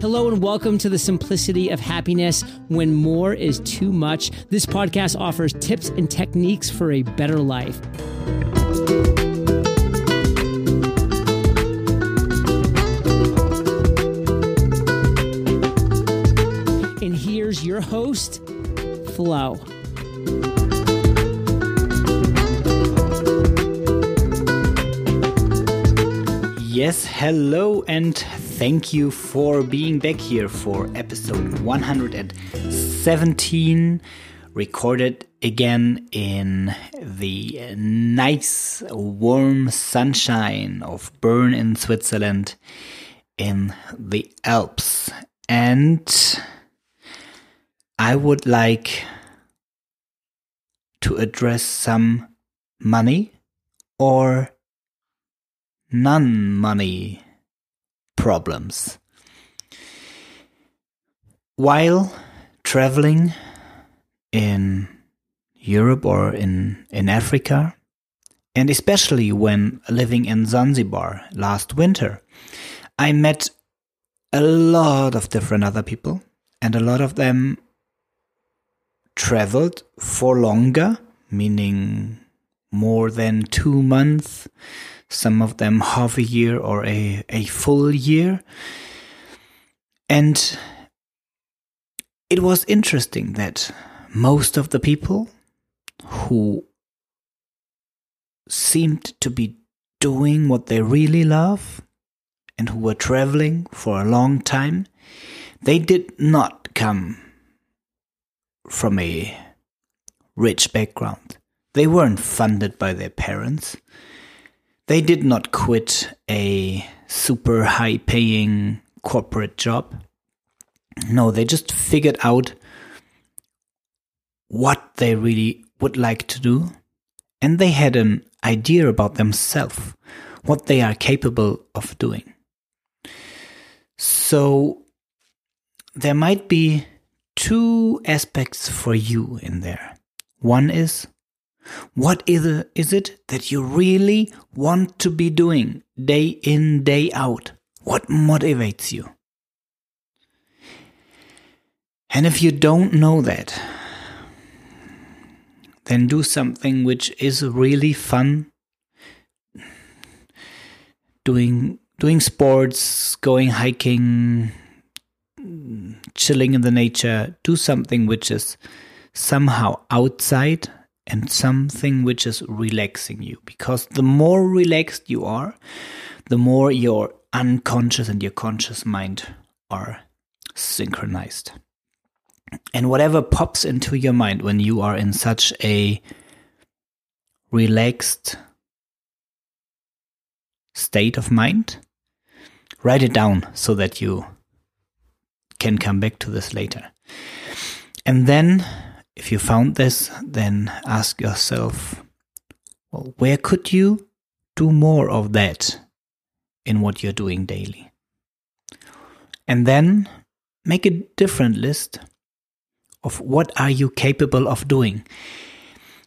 Hello and welcome to the simplicity of happiness when more is too much. This podcast offers tips and techniques for a better life. And here's your host, Floh. Yes, hello, and thank you for being back here for episode 117, recorded again in the nice warm sunshine of Bern in Switzerland in the Alps. And I would like to address some money or non money problems. While traveling in Europe or in, in Africa, and especially when living in Zanzibar last winter, I met a lot of different other people, and a lot of them traveled for longer, meaning more than two months some of them half a year or a, a full year. And it was interesting that most of the people who seemed to be doing what they really love and who were traveling for a long time, they did not come from a rich background. They weren't funded by their parents. They did not quit a super high paying corporate job. No, they just figured out what they really would like to do. And they had an idea about themselves, what they are capable of doing. So there might be two aspects for you in there. One is what is it, is it that you really want to be doing day in, day out? What motivates you? And if you don't know that, then do something which is really fun. Doing doing sports, going hiking, chilling in the nature, do something which is somehow outside and something which is relaxing you. Because the more relaxed you are, the more your unconscious and your conscious mind are synchronized. And whatever pops into your mind when you are in such a relaxed state of mind, write it down so that you can come back to this later. And then if you found this, then ask yourself, well, where could you do more of that in what you're doing daily? And then make a different list of what are you capable of doing.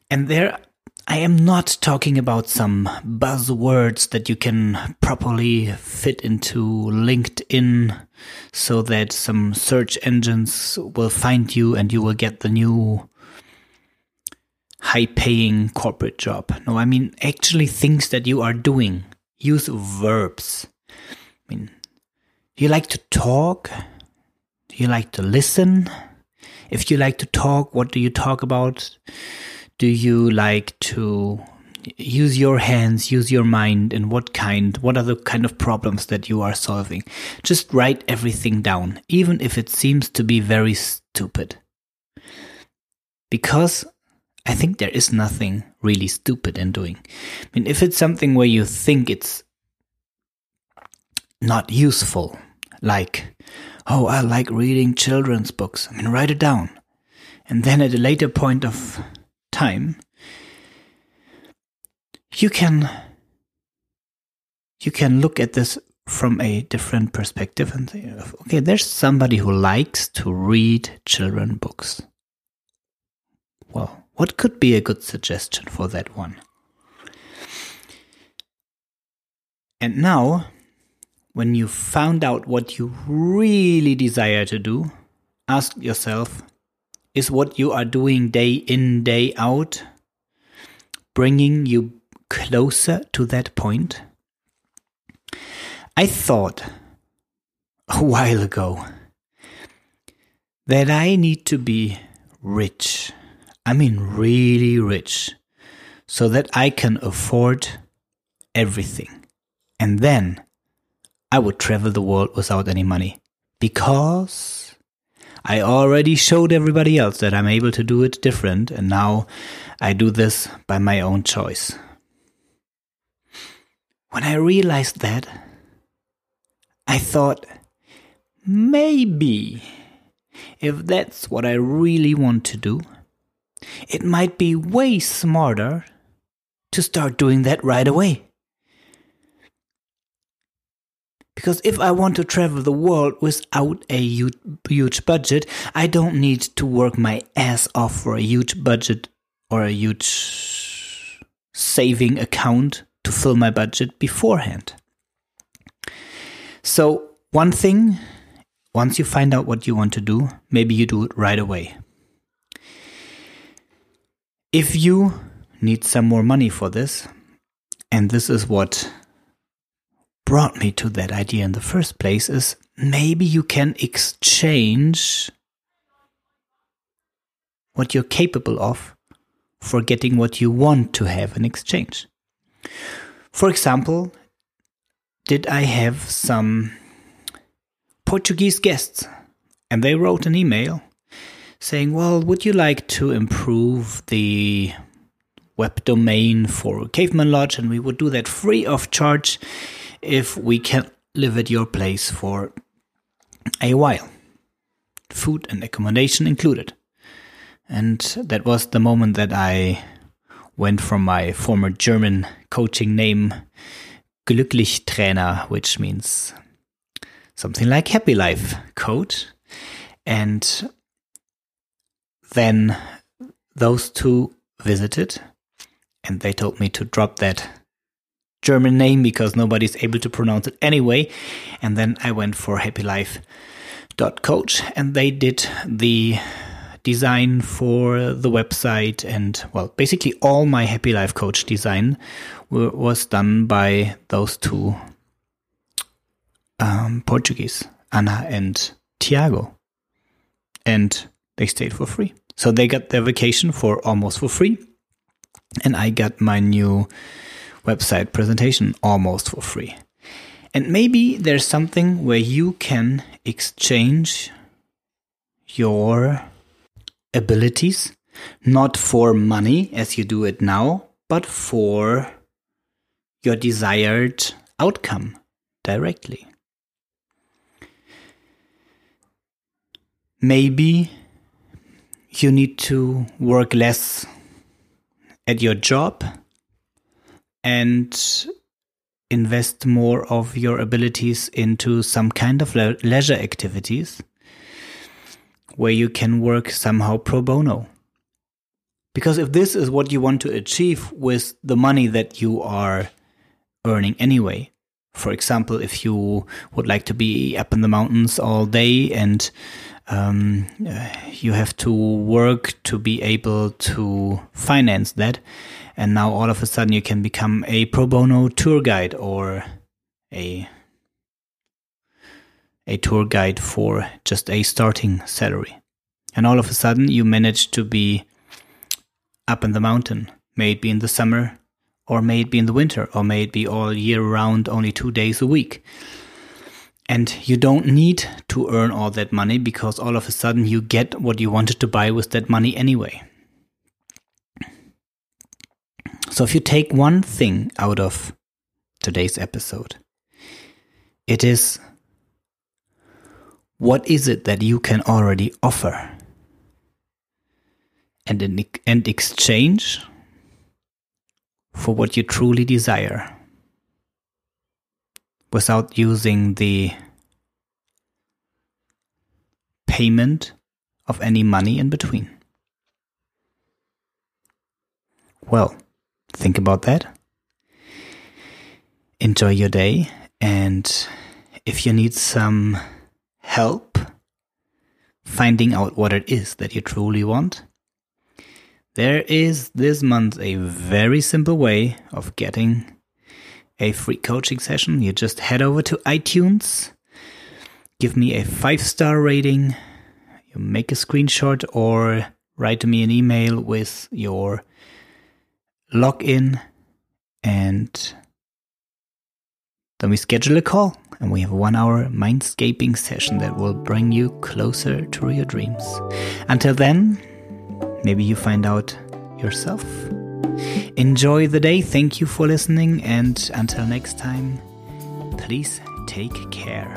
And there I am not talking about some buzzwords that you can properly fit into LinkedIn so that some search engines will find you and you will get the new high paying corporate job. No, I mean actually things that you are doing. Use verbs. I mean, do you like to talk? Do you like to listen? If you like to talk, what do you talk about? Do you like to use your hands, use your mind, and what kind, what are the kind of problems that you are solving? Just write everything down, even if it seems to be very stupid. Because I think there is nothing really stupid in doing. I mean, if it's something where you think it's not useful, like, oh, I like reading children's books, I mean, write it down. And then at a later point of time, you can you can look at this from a different perspective and say, okay, there's somebody who likes to read children books. Well, what could be a good suggestion for that one? And now, when you found out what you really desire to do, ask yourself is what you are doing day in, day out bringing you closer to that point? I thought a while ago that I need to be rich. I mean, really rich, so that I can afford everything. And then I would travel the world without any money. Because I already showed everybody else that I'm able to do it different, and now I do this by my own choice. When I realized that, I thought, maybe if that's what I really want to do, it might be way smarter to start doing that right away. Because if I want to travel the world without a huge, huge budget, I don't need to work my ass off for a huge budget or a huge saving account to fill my budget beforehand. So, one thing, once you find out what you want to do, maybe you do it right away. If you need some more money for this, and this is what brought me to that idea in the first place, is maybe you can exchange what you're capable of for getting what you want to have in exchange. For example, did I have some Portuguese guests and they wrote an email saying, Well, would you like to improve the web domain for Caveman Lodge? And we would do that free of charge if we can live at your place for a while. Food and accommodation included. And that was the moment that I went from my former German coaching name, Glücklich Trainer, which means something like happy life coach. And then those two visited and they told me to drop that German name because nobody's able to pronounce it anyway. And then I went for Happy Life coach and they did the design for the website. And well basically all my happy life coach design was done by those two um, portuguese anna and tiago and they stayed for free. So they got their vacation for almost for free. And i got my new website presentation almost for free and maybe there's something where you can exchange your abilities, not for money as you do it now, but for your desired outcome directly. Maybe you need to work less at your job and invest more of your abilities into some kind of le leisure activities where you can work somehow pro bono. Because if this is what you want to achieve with the money that you are earning anyway, for example, if you would like to be up in the mountains all day and um, you have to work to be able to finance that, and now all of a sudden you can become a pro bono tour guide or a a tour guide for just a starting salary. And all of a sudden, you manage to be up in the mountain, may it be in the summer, or may it be in the winter, or may it be all year round, only two days a week. And you don't need to earn all that money because all of a sudden you get what you wanted to buy with that money anyway. So, if you take one thing out of today's episode, it is what is it that you can already offer? And in and exchange for what you truly desire without using the payment of any money in between. Well, think about that. Enjoy your day and if you need some help finding out what it is that you truly want, there is this month a very simple way of getting a free coaching session. You just head over to iTunes, give me a five star rating, you make a screenshot or write me an email with your login and then we schedule a call and we have a one hour mindscaping session that will bring you closer to your dreams. Until then, maybe you find out yourself. Enjoy the day. Thank you for listening. And until next time, please take care.